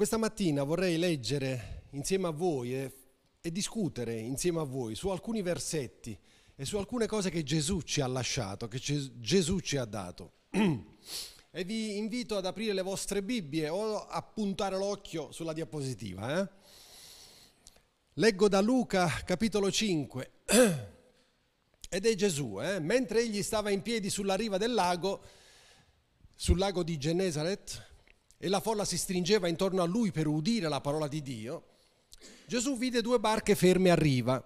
Questa mattina vorrei leggere insieme a voi e, e, discutere insieme a voi su alcuni versetti e su alcune cose che Gesù ci ha lasciato, che Gesù ci ha dato. e vi invito ad aprire le vostre Bibbie o a puntare l'occhio sulla diapositiva. Eh? Leggo da Luca capitolo 5. Ed è Gesù, eh? mentre egli stava in piedi sulla riva del lago, sul lago di Genesaret, e la folla si stringeva intorno a lui per udire la parola di Dio, Gesù vide due barche ferme a riva.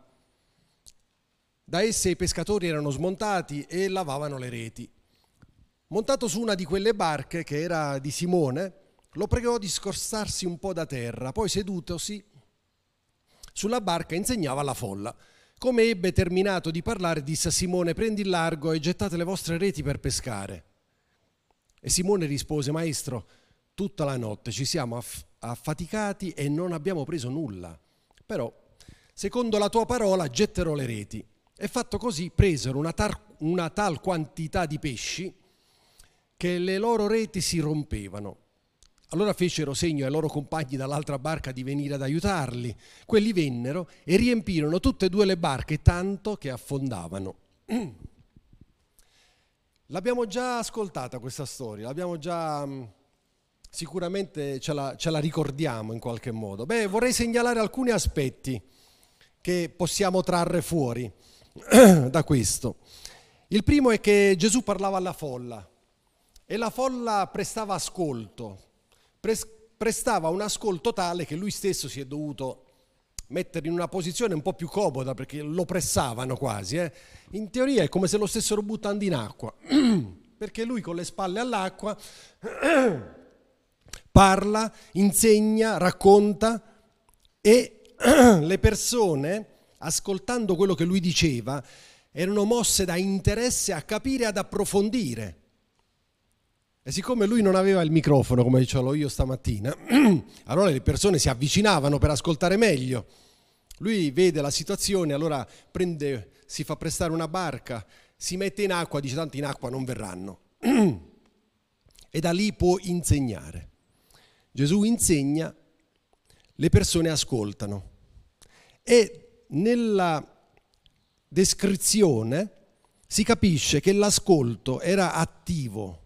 Da esse i pescatori erano smontati e lavavano le reti. Montato su una di quelle barche, che era di Simone, lo pregò di scorsarsi un po' da terra, poi sedutosi sulla barca insegnava alla folla. Come ebbe terminato di parlare, disse a Simone, prendi il largo e gettate le vostre reti per pescare. E Simone rispose, maestro, tutta la notte, ci siamo aff- affaticati e non abbiamo preso nulla. Però, secondo la tua parola, getterò le reti. E fatto così, presero una, tar- una tal quantità di pesci che le loro reti si rompevano. Allora fecero segno ai loro compagni dall'altra barca di venire ad aiutarli. Quelli vennero e riempirono tutte e due le barche tanto che affondavano. L'abbiamo già ascoltata questa storia, l'abbiamo già sicuramente ce la, ce la ricordiamo in qualche modo. Beh, vorrei segnalare alcuni aspetti che possiamo trarre fuori da questo. Il primo è che Gesù parlava alla folla e la folla prestava ascolto, prestava un ascolto tale che lui stesso si è dovuto mettere in una posizione un po' più comoda perché lo pressavano quasi. Eh. In teoria è come se lo stessero buttando in acqua, perché lui con le spalle all'acqua parla, insegna, racconta e le persone, ascoltando quello che lui diceva, erano mosse da interesse a capire ad approfondire. E siccome lui non aveva il microfono, come dicevo io stamattina, allora le persone si avvicinavano per ascoltare meglio. Lui vede la situazione, allora prende, si fa prestare una barca, si mette in acqua, dice tanto in acqua non verranno. e da lì può insegnare. Gesù insegna, le persone ascoltano. E nella descrizione si capisce che l'ascolto era attivo,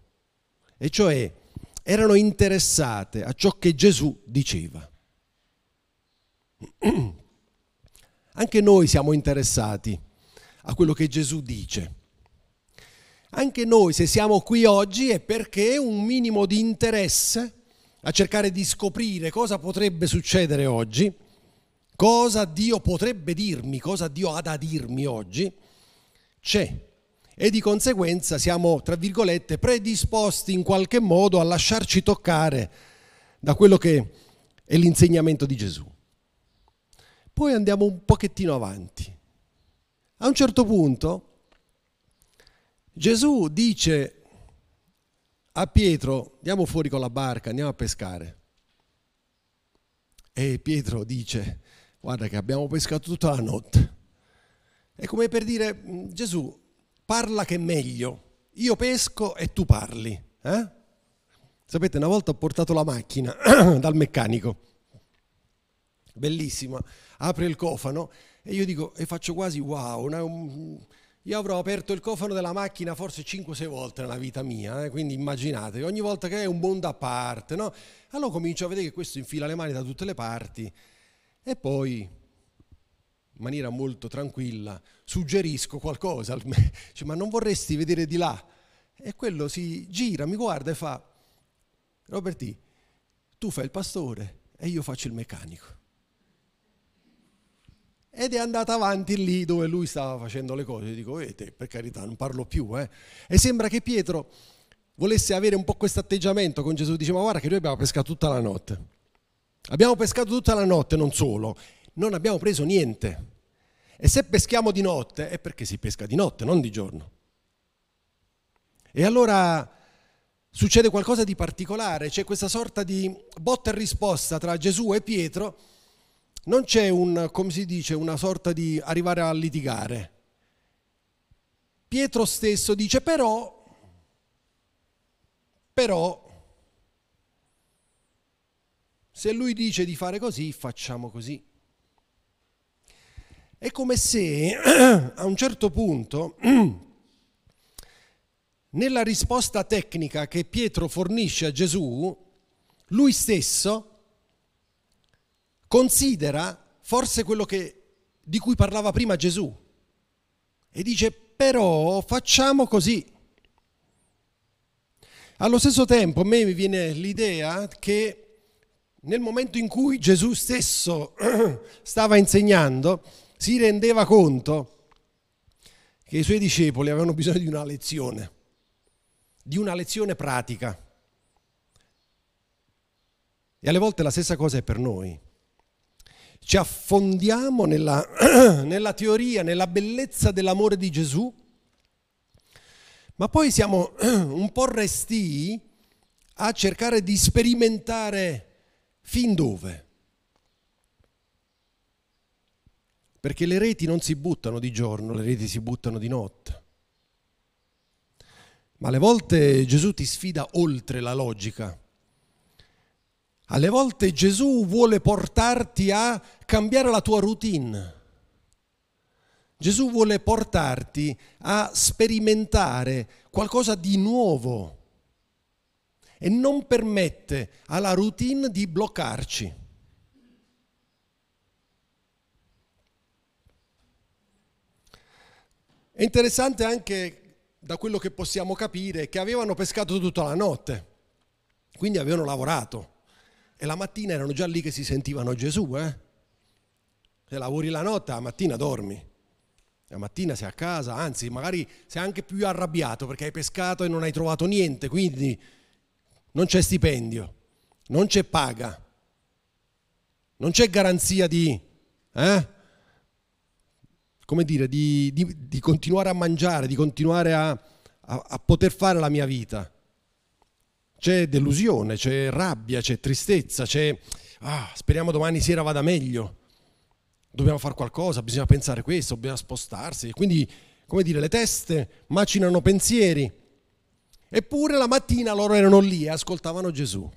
e cioè erano interessate a ciò che Gesù diceva. Anche noi siamo interessati a quello che Gesù dice. Anche noi se siamo qui oggi è perché un minimo di interesse a cercare di scoprire cosa potrebbe succedere oggi, cosa Dio potrebbe dirmi, cosa Dio ha da dirmi oggi, c'è. E di conseguenza siamo, tra virgolette, predisposti in qualche modo a lasciarci toccare da quello che è l'insegnamento di Gesù. Poi andiamo un pochettino avanti. A un certo punto Gesù dice a Pietro, andiamo fuori con la barca, andiamo a pescare. E Pietro dice, guarda che abbiamo pescato tutta la notte. È come per dire, mm, Gesù, parla che è meglio, io pesco e tu parli. Eh? Sapete, una volta ho portato la macchina dal meccanico, bellissima, apre il cofano e io dico, e faccio quasi wow, una, un, io avrò aperto il cofano della macchina forse 5-6 volte nella vita mia, eh? quindi immaginate, ogni volta che è un mondo a parte, no? Allora comincio a vedere che questo infila le mani da tutte le parti e poi, in maniera molto tranquilla, suggerisco qualcosa, dice, ma non vorresti vedere di là? E quello si gira, mi guarda e fa, Roberti, tu fai il pastore e io faccio il meccanico ed è andata avanti lì dove lui stava facendo le cose. Dico, vedete, per carità, non parlo più. Eh. E sembra che Pietro volesse avere un po' questo atteggiamento con Gesù. Dice, ma guarda che noi abbiamo pescato tutta la notte. Abbiamo pescato tutta la notte, non solo. Non abbiamo preso niente. E se peschiamo di notte è perché si pesca di notte, non di giorno. E allora succede qualcosa di particolare, c'è questa sorta di botta e risposta tra Gesù e Pietro non c'è un, come si dice, una sorta di arrivare a litigare. Pietro stesso dice però, però, Se lui dice di fare così, facciamo così. È come se a un certo punto, nella risposta tecnica che Pietro fornisce a Gesù, lui stesso considera forse quello che, di cui parlava prima Gesù e dice però facciamo così. Allo stesso tempo a me mi viene l'idea che nel momento in cui Gesù stesso stava insegnando, si rendeva conto che i suoi discepoli avevano bisogno di una lezione, di una lezione pratica. E alle volte la stessa cosa è per noi. Ci affondiamo nella, nella teoria, nella bellezza dell'amore di Gesù, ma poi siamo un po' resti a cercare di sperimentare fin dove. Perché le reti non si buttano di giorno, le reti si buttano di notte. Ma alle volte Gesù ti sfida oltre la logica. Alle volte Gesù vuole portarti a cambiare la tua routine. Gesù vuole portarti a sperimentare qualcosa di nuovo e non permette alla routine di bloccarci. È interessante anche da quello che possiamo capire che avevano pescato tutta la notte, quindi avevano lavorato e la mattina erano già lì che si sentivano Gesù. Eh? Se lavori la notte, la mattina dormi. La mattina sei a casa, anzi magari sei anche più arrabbiato perché hai pescato e non hai trovato niente, quindi non c'è stipendio, non c'è paga, non c'è garanzia di... Eh? come dire, di, di, di continuare a mangiare, di continuare a, a, a poter fare la mia vita. C'è delusione, c'è rabbia, c'è tristezza, c'è ah, speriamo domani sera vada meglio. Dobbiamo fare qualcosa, bisogna pensare questo, bisogna spostarsi. Quindi, come dire, le teste macinano pensieri. Eppure la mattina loro erano lì e ascoltavano Gesù.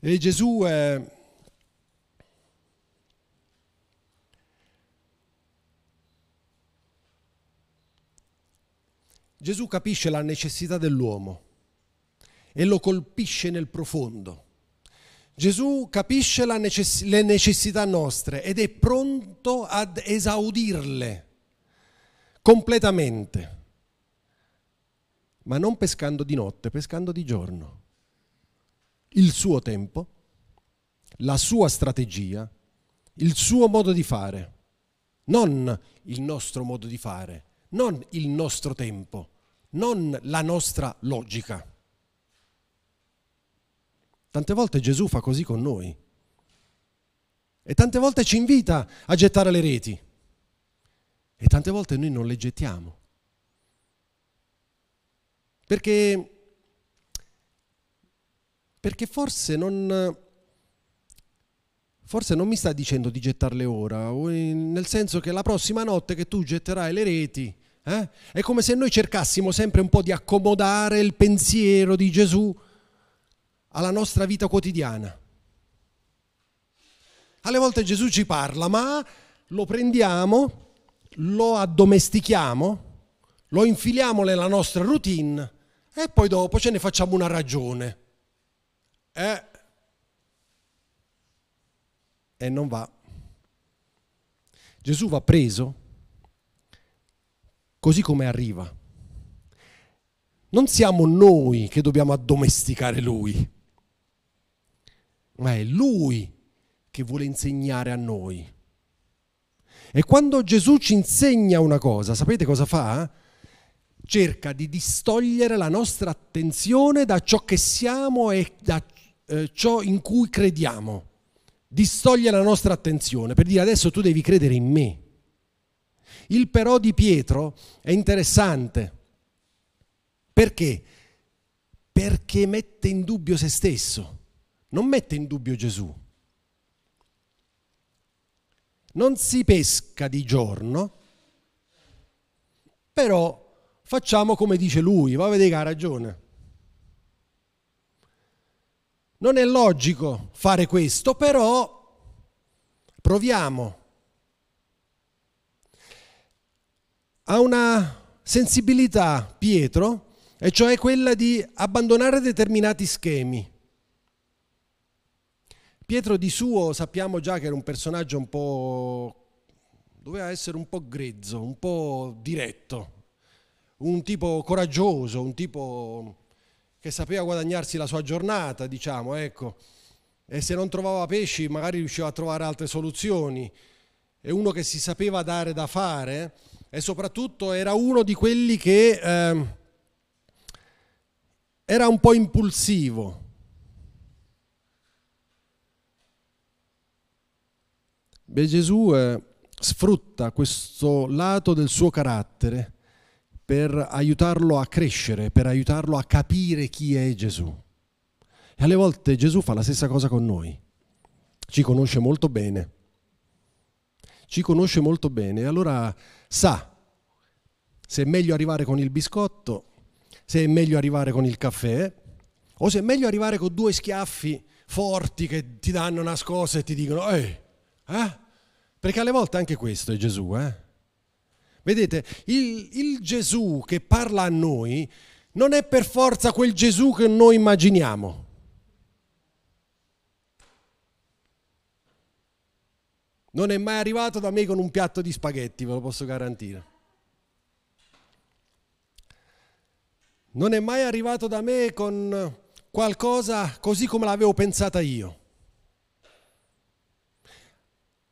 E Gesù è Gesù capisce la necessità dell'uomo e lo colpisce nel profondo. Gesù capisce necess- le necessità nostre ed è pronto ad esaudirle completamente, ma non pescando di notte, pescando di giorno. Il suo tempo, la sua strategia, il suo modo di fare, non il nostro modo di fare, non il nostro tempo non la nostra logica. Tante volte Gesù fa così con noi e tante volte ci invita a gettare le reti e tante volte noi non le gettiamo. Perché, perché forse non, forse non mi sta dicendo di gettarle ora, nel senso che la prossima notte che tu getterai le reti, eh? È come se noi cercassimo sempre un po' di accomodare il pensiero di Gesù alla nostra vita quotidiana. Alle volte Gesù ci parla, ma lo prendiamo, lo addomestichiamo, lo infiliamo nella nostra routine e poi dopo ce ne facciamo una ragione. Eh? E non va. Gesù va preso così come arriva. Non siamo noi che dobbiamo addomesticare lui, ma è lui che vuole insegnare a noi. E quando Gesù ci insegna una cosa, sapete cosa fa? Cerca di distogliere la nostra attenzione da ciò che siamo e da eh, ciò in cui crediamo. Distoglie la nostra attenzione per dire adesso tu devi credere in me. Il però di Pietro è interessante. Perché? Perché mette in dubbio se stesso, non mette in dubbio Gesù. Non si pesca di giorno, però facciamo come dice lui, va a vedere che ha ragione. Non è logico fare questo, però proviamo. Ha una sensibilità Pietro, e cioè quella di abbandonare determinati schemi. Pietro di suo sappiamo già che era un personaggio un po'... doveva essere un po' grezzo, un po' diretto, un tipo coraggioso, un tipo che sapeva guadagnarsi la sua giornata, diciamo, ecco. E se non trovava pesci magari riusciva a trovare altre soluzioni. È uno che si sapeva dare da fare e soprattutto era uno di quelli che eh, era un po' impulsivo Beh, Gesù eh, sfrutta questo lato del suo carattere per aiutarlo a crescere, per aiutarlo a capire chi è Gesù. E alle volte Gesù fa la stessa cosa con noi. Ci conosce molto bene. Ci conosce molto bene e allora sa se è meglio arrivare con il biscotto, se è meglio arrivare con il caffè o se è meglio arrivare con due schiaffi forti che ti danno una scossa e ti dicono ehi, eh? Perché alle volte anche questo è Gesù, eh? Vedete, il, il Gesù che parla a noi non è per forza quel Gesù che noi immaginiamo. Non è mai arrivato da me con un piatto di spaghetti, ve lo posso garantire. Non è mai arrivato da me con qualcosa così come l'avevo pensata io.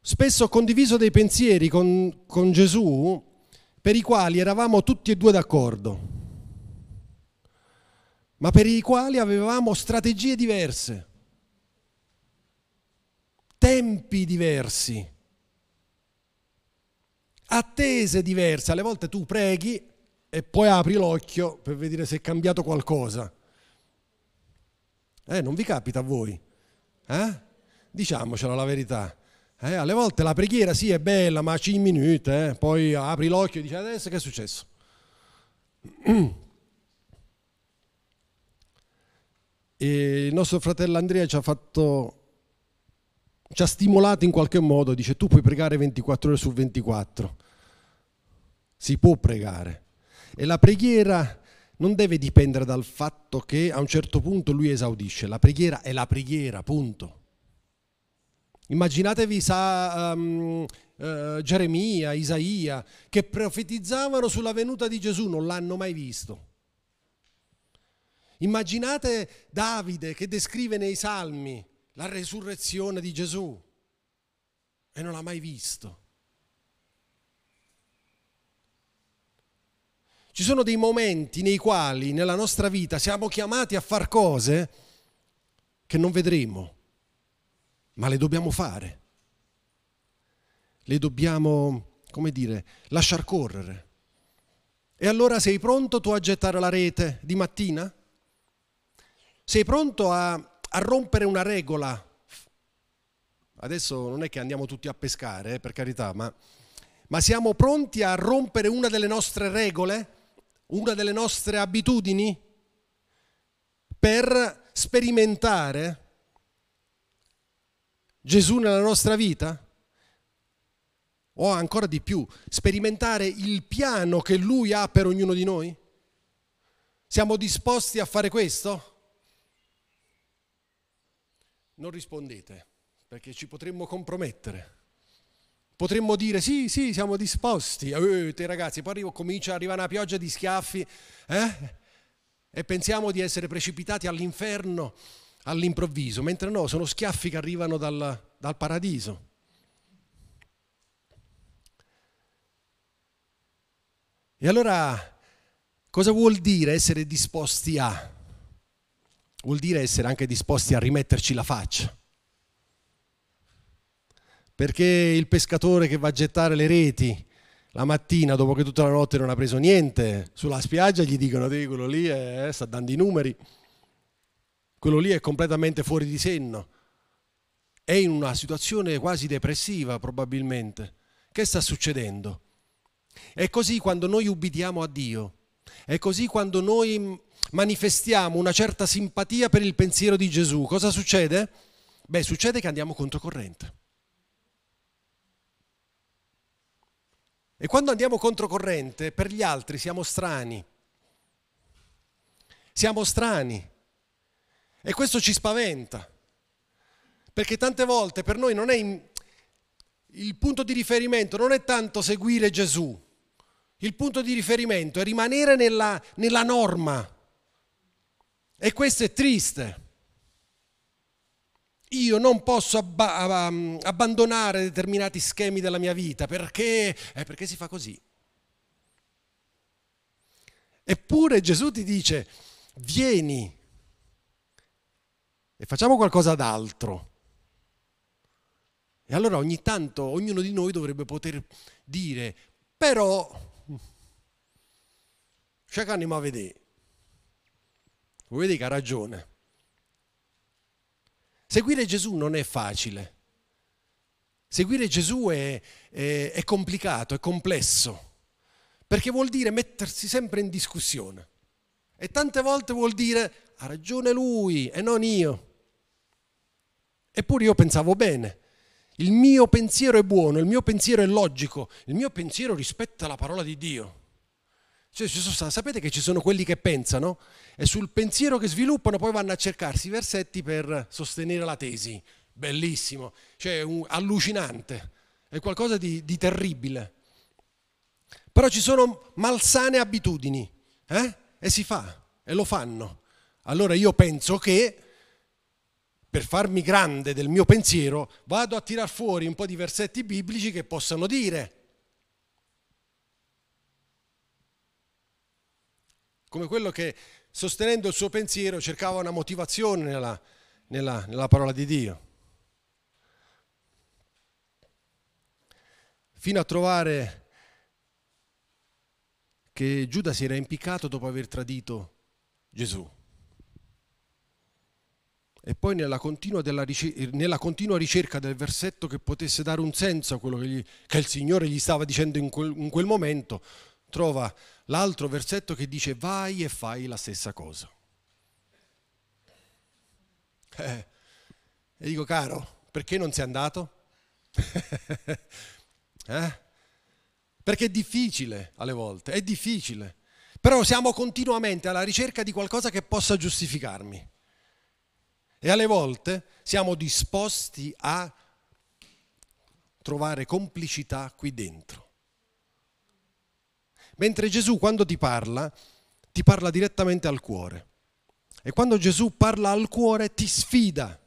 Spesso ho condiviso dei pensieri con, con Gesù per i quali eravamo tutti e due d'accordo, ma per i quali avevamo strategie diverse, tempi diversi, attese diverse. Alle volte tu preghi e poi apri l'occhio per vedere se è cambiato qualcosa. Eh, non vi capita a voi? Eh? Diciamocela la verità. Eh, alle volte la preghiera sì è bella, ma 5 minuti, eh, poi apri l'occhio e dici adesso che è successo? E il nostro fratello Andrea ci ha fatto, ci ha stimolato in qualche modo, dice tu puoi pregare 24 ore su 24, si può pregare. E la preghiera non deve dipendere dal fatto che a un certo punto lui esaudisce, la preghiera è la preghiera, punto. Immaginatevi sa, um, uh, Geremia, Isaia, che profetizzavano sulla venuta di Gesù, non l'hanno mai visto. Immaginate Davide che descrive nei salmi la resurrezione di Gesù e non l'ha mai visto. Ci sono dei momenti nei quali nella nostra vita siamo chiamati a fare cose che non vedremo ma le dobbiamo fare. Le dobbiamo, come dire, lasciar correre. E allora sei pronto tu a gettare la rete di mattina? Sei pronto a, a rompere una regola? Adesso non è che andiamo tutti a pescare, eh, per carità, ma, ma siamo pronti a rompere una delle nostre regole, una delle nostre abitudini, per sperimentare Gesù nella nostra vita? O ancora di più, sperimentare il piano che Lui ha per ognuno di noi? Siamo disposti a fare questo? Non rispondete, perché ci potremmo compromettere. Potremmo dire sì, sì, siamo disposti. Eh, te ragazzi, poi comincia ad arrivare una pioggia di schiaffi eh? e pensiamo di essere precipitati all'inferno all'improvviso, mentre no, sono schiaffi che arrivano dal, dal paradiso. E allora cosa vuol dire essere disposti a? Vuol dire essere anche disposti a rimetterci la faccia. Perché il pescatore che va a gettare le reti la mattina, dopo che tutta la notte non ha preso niente, sulla spiaggia gli dicono, quello lì eh, sta dando i numeri quello lì è completamente fuori di senno, è in una situazione quasi depressiva probabilmente. Che sta succedendo? È così quando noi ubbidiamo a Dio, è così quando noi manifestiamo una certa simpatia per il pensiero di Gesù, cosa succede? Beh, succede che andiamo controcorrente. E quando andiamo controcorrente, per gli altri siamo strani. Siamo strani. E questo ci spaventa. Perché tante volte per noi non è in... il punto di riferimento non è tanto seguire Gesù. Il punto di riferimento è rimanere nella, nella norma. E questo è triste io non posso abba- abbandonare determinati schemi della mia vita perché, eh, perché si fa così. Eppure Gesù ti dice, vieni e facciamo qualcosa d'altro. E allora ogni tanto ognuno di noi dovrebbe poter dire, però, c'è che andiamo a vedere. Voi vedete che ha ragione. Seguire Gesù non è facile. Seguire Gesù è, è, è complicato, è complesso, perché vuol dire mettersi sempre in discussione. E tante volte vuol dire ha ragione lui e non io. Eppure io pensavo bene. Il mio pensiero è buono, il mio pensiero è logico, il mio pensiero rispetta la parola di Dio. Cioè, sapete che ci sono quelli che pensano e sul pensiero che sviluppano poi vanno a cercarsi i versetti per sostenere la tesi. Bellissimo, cioè un, allucinante, è qualcosa di, di, terribile. Però ci sono malsane abitudini eh? e si fa e lo fanno. Allora io penso che per farmi grande del mio pensiero vado a tirar fuori un po' di versetti biblici che possano dire come quello che sostenendo il suo pensiero cercava una motivazione nella, nella, nella parola di Dio. Fino a trovare che Giuda si era impiccato dopo aver tradito Gesù. E poi nella continua, ricerca, nella continua, ricerca del versetto che potesse dare un senso a quello che, gli, che il Signore gli stava dicendo in quel, in quel momento, trova l'altro versetto che dice vai e fai la stessa cosa. Eh, e dico, caro, perché non sei andato? eh? Perché è difficile alle volte, è difficile. Però siamo continuamente alla ricerca di qualcosa che possa giustificarmi. E alle volte siamo disposti a trovare complicità qui dentro. Mentre Gesù quando ti parla, ti parla direttamente al cuore. E quando Gesù parla al cuore ti sfida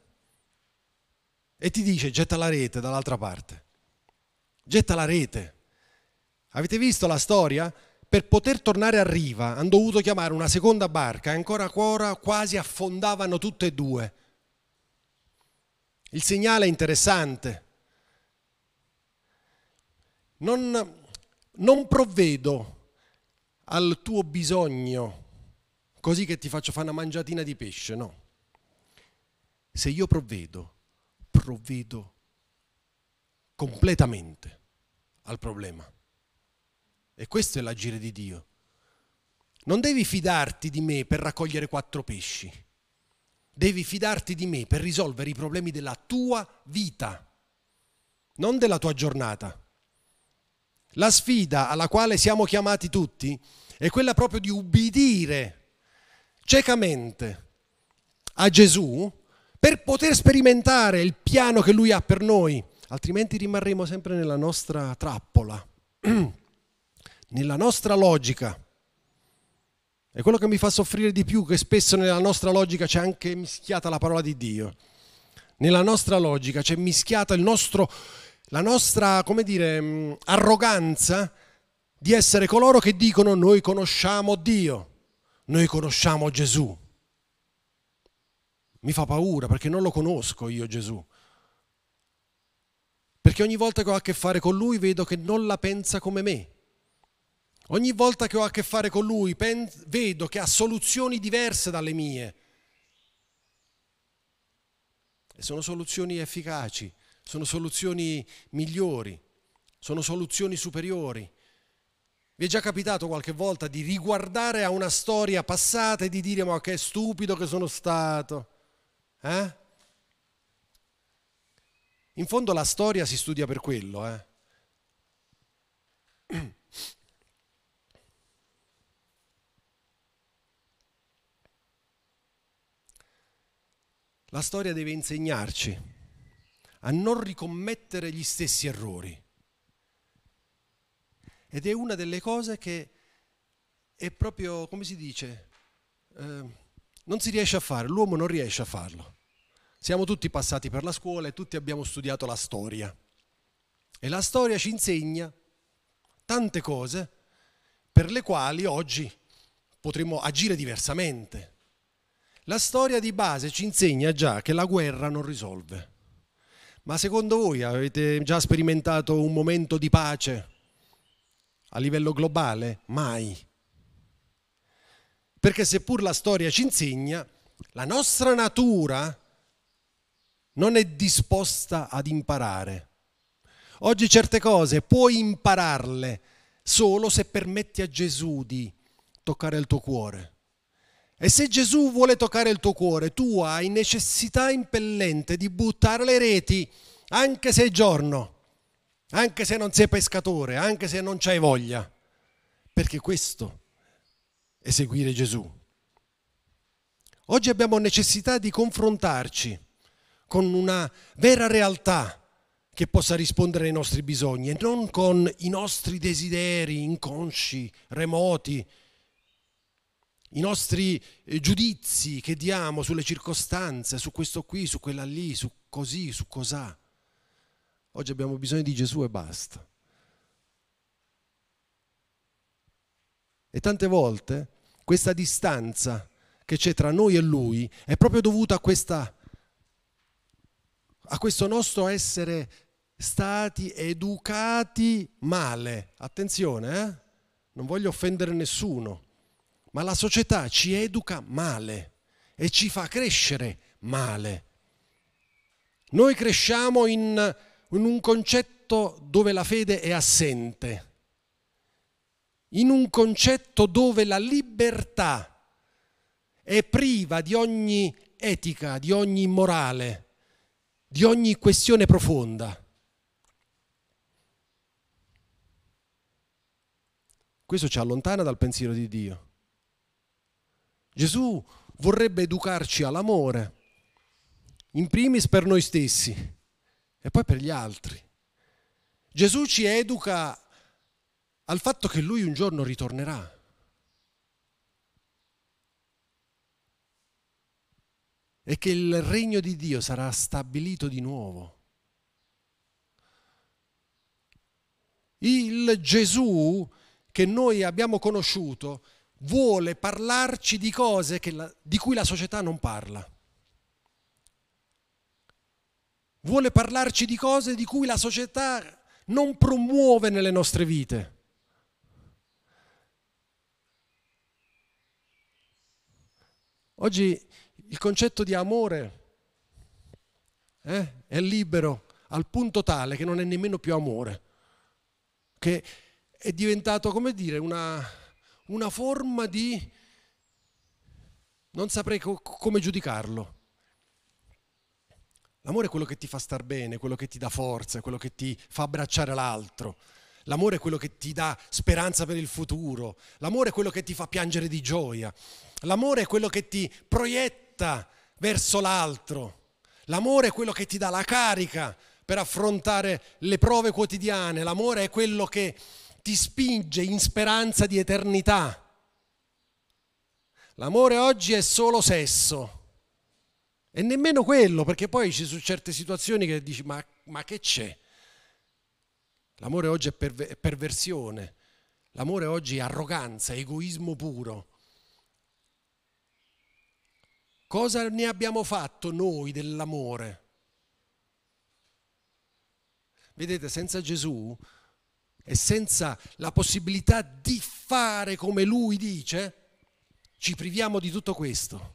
e ti dice getta la rete dall'altra parte. Getta la rete. Avete visto la storia? Per poter tornare a riva hanno dovuto chiamare una seconda barca e ancora ora quasi affondavano tutte e due. Il segnale è interessante. Non, non provvedo al tuo bisogno, così che ti faccio fare una mangiatina di pesce, no. Se io provvedo, provvedo completamente al problema. E questo è l'agire di Dio. Non devi fidarti di me per raccogliere quattro pesci. Devi fidarti di me per risolvere i problemi della tua vita, non della tua giornata. La sfida alla quale siamo chiamati tutti è quella proprio di ubbidire ciecamente a Gesù per poter sperimentare il piano che lui ha per noi, altrimenti rimarremo sempre nella nostra trappola, nella nostra logica. È quello che mi fa soffrire di più, che spesso nella nostra logica c'è anche mischiata la parola di Dio. Nella nostra logica c'è mischiata il nostro la nostra, come dire, mm, arroganza di essere coloro che dicono noi conosciamo Dio, noi conosciamo Gesù. Mi fa paura perché non lo conosco io Gesù. Perché ogni volta che ho a che fare con lui vedo che non la pensa come me. Ogni volta che ho a che fare con lui vedo che ha soluzioni diverse dalle mie. E sono soluzioni efficaci sono soluzioni migliori, sono soluzioni superiori. Vi è già capitato qualche volta di riguardare a una storia passata e di dire ma che stupido che sono stato? Eh? In fondo la storia si studia per quello. Eh? La storia deve insegnarci a non ricommettere gli stessi errori. Ed è una delle cose che è proprio, come si dice, eh, non si riesce a fare, l'uomo non riesce a farlo. Siamo tutti passati per la scuola e tutti abbiamo studiato la storia. E la storia ci insegna tante cose per le quali oggi potremmo agire diversamente. La storia di base ci insegna già che la guerra non risolve. Ma secondo voi avete già sperimentato un momento di pace a livello globale? Mai. Perché seppur la storia ci insegna, la nostra natura non è disposta ad imparare. Oggi certe cose puoi impararle solo se permetti a Gesù di toccare il tuo cuore. E se Gesù vuole toccare il tuo cuore, tu hai necessità impellente di buttare le reti, anche se è giorno, anche se non sei pescatore, anche se non c'hai voglia, perché questo è seguire Gesù. Oggi abbiamo necessità di confrontarci con una vera realtà che possa rispondere ai nostri bisogni e non con i nostri desideri inconsci, remoti, i nostri eh, giudizi che diamo sulle circostanze, su questo qui, su quella lì, su così, su cos'ha. Oggi abbiamo bisogno di Gesù e basta. E tante volte questa distanza che c'è tra noi e Lui è proprio dovuta a, questa, a questo nostro essere stati educati male. Attenzione, eh? non voglio offendere nessuno ma la società ci educa male e ci fa crescere male. Noi cresciamo in, in un concetto dove la fede è assente, in un concetto dove la libertà è priva di ogni etica, di ogni morale, di ogni questione profonda. Questo ci allontana dal pensiero di Dio. Gesù vorrebbe educarci all'amore, in primis per noi stessi e poi per gli altri. Gesù ci educa al fatto che lui un giorno ritornerà. E che il regno di Dio sarà stabilito di nuovo. Il Gesù che noi abbiamo conosciuto vuole parlarci di cose la, di cui la società non parla. Vuole parlarci di cose di cui la società non promuove nelle nostre vite. Oggi il concetto di amore eh, è libero al punto tale che non è nemmeno più amore, che è diventato, come dire, una, una forma di... non saprei co- come giudicarlo. L'amore è quello che ti fa star bene, quello che ti dà forza, quello che ti fa abbracciare l'altro. L'amore è quello che ti dà speranza per il futuro. L'amore è quello che ti fa piangere di gioia. L'amore è quello che ti proietta verso l'altro. L'amore è quello che ti dà la carica per affrontare le prove quotidiane. L'amore è quello che ti spinge in speranza di eternità. L'amore oggi è solo sesso. E nemmeno quello, perché poi ci sono certe situazioni che dici, ma, ma che c'è? L'amore oggi è, perver- è perversione, l'amore oggi è arroganza, egoismo puro. Cosa ne abbiamo fatto noi dell'amore? Vedete, senza Gesù e senza la possibilità di fare come lui dice, ci priviamo di tutto questo.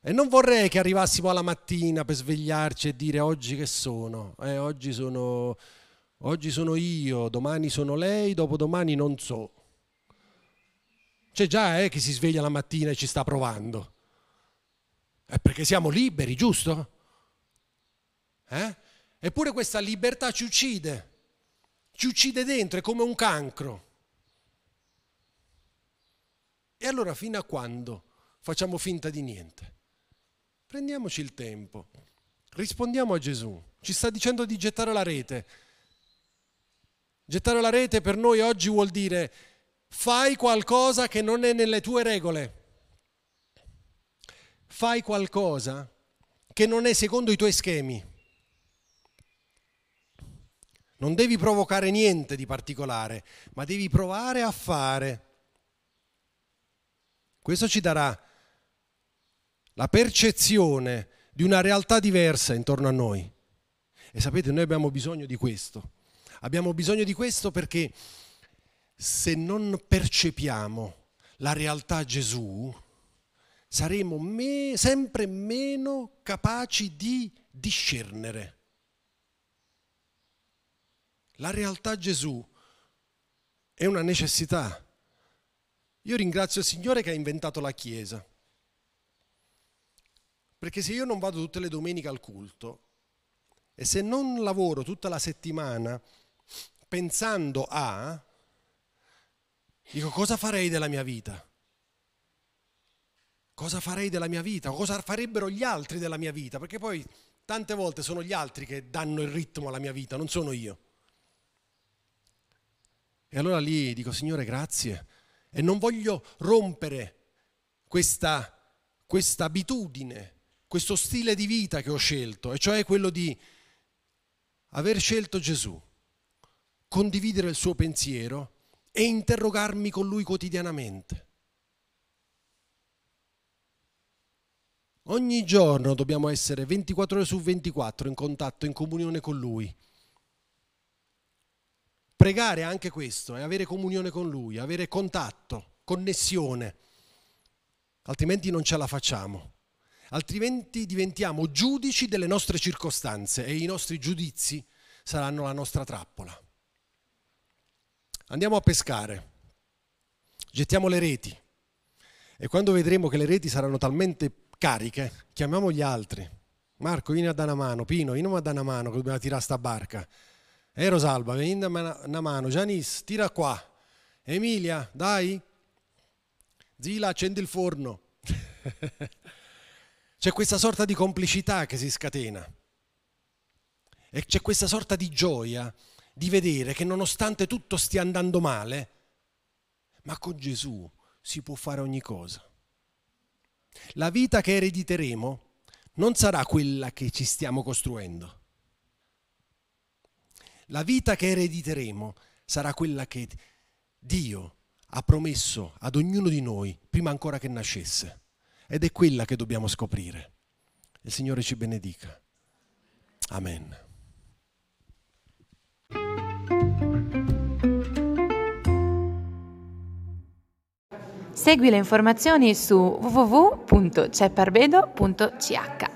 E non vorrei che arrivassimo alla mattina per svegliarci e dire oggi che sono? Eh, oggi sono Oggi sono io, domani sono lei, dopodomani non so. C'è già eh, chi si sveglia la mattina e ci sta provando. È perché siamo liberi, giusto? Eh? Eppure questa libertà ci uccide, ci uccide dentro, è come un cancro. E allora fino a quando facciamo finta di niente? Prendiamoci il tempo, rispondiamo a Gesù, ci sta dicendo di gettare la rete. Gettare la rete per noi oggi vuol dire fai qualcosa che non è nelle tue regole. Fai qualcosa che non è secondo i tuoi schemi. Non devi provocare niente di particolare, ma devi provare a fare. Questo ci darà la percezione di una realtà diversa intorno a noi. E sapete, noi abbiamo bisogno di questo. Abbiamo bisogno di questo perché se non percepiamo la realtà Gesù, saremo me- sempre meno capaci di discernere. La realtà Gesù è una necessità. Io ringrazio il Signore che ha inventato la Chiesa. Perché se io non vado tutte le domeniche al culto e se non lavoro tutta la settimana pensando a, dico cosa farei della mia vita? Cosa farei della mia vita? Cosa farebbero gli altri della mia vita? Perché poi tante volte sono gli altri che danno il ritmo alla mia vita, non sono io. E allora lì dico, Signore, grazie. E non voglio rompere questa, questa abitudine, questo stile di vita che ho scelto, e cioè quello di aver scelto Gesù, condividere il suo pensiero e interrogarmi con lui quotidianamente. Ogni giorno dobbiamo essere 24 ore su 24 in contatto, in comunione con lui Pregare anche questo, è avere comunione con Lui, avere contatto, connessione, altrimenti non ce la facciamo. Altrimenti diventiamo giudici delle nostre circostanze e i nostri giudizi saranno la nostra trappola. Andiamo a pescare, gettiamo le reti e quando vedremo che le reti saranno talmente cariche, chiamiamo gli altri. Marco, vieni a dare una mano, Pino, vieni a dare una mano che dobbiamo tirare sta barca. Eh Rosalba, vieni una mano. Janice, tira qua. Emilia, dai. Zila, accendi il forno. c'è questa sorta di complicità che si scatena. E c'è questa sorta di gioia di vedere che nonostante tutto stia andando male, ma con Gesù si può fare ogni cosa. La vita che erediteremo non sarà quella che ci stiamo costruendo la vita che erediteremo sarà quella che Dio ha promesso ad ognuno di noi prima ancora che nascesse. Ed è quella che dobbiamo scoprire. Il Signore ci benedica. Amen. Segui le informazioni su www.cepparbedo.ch.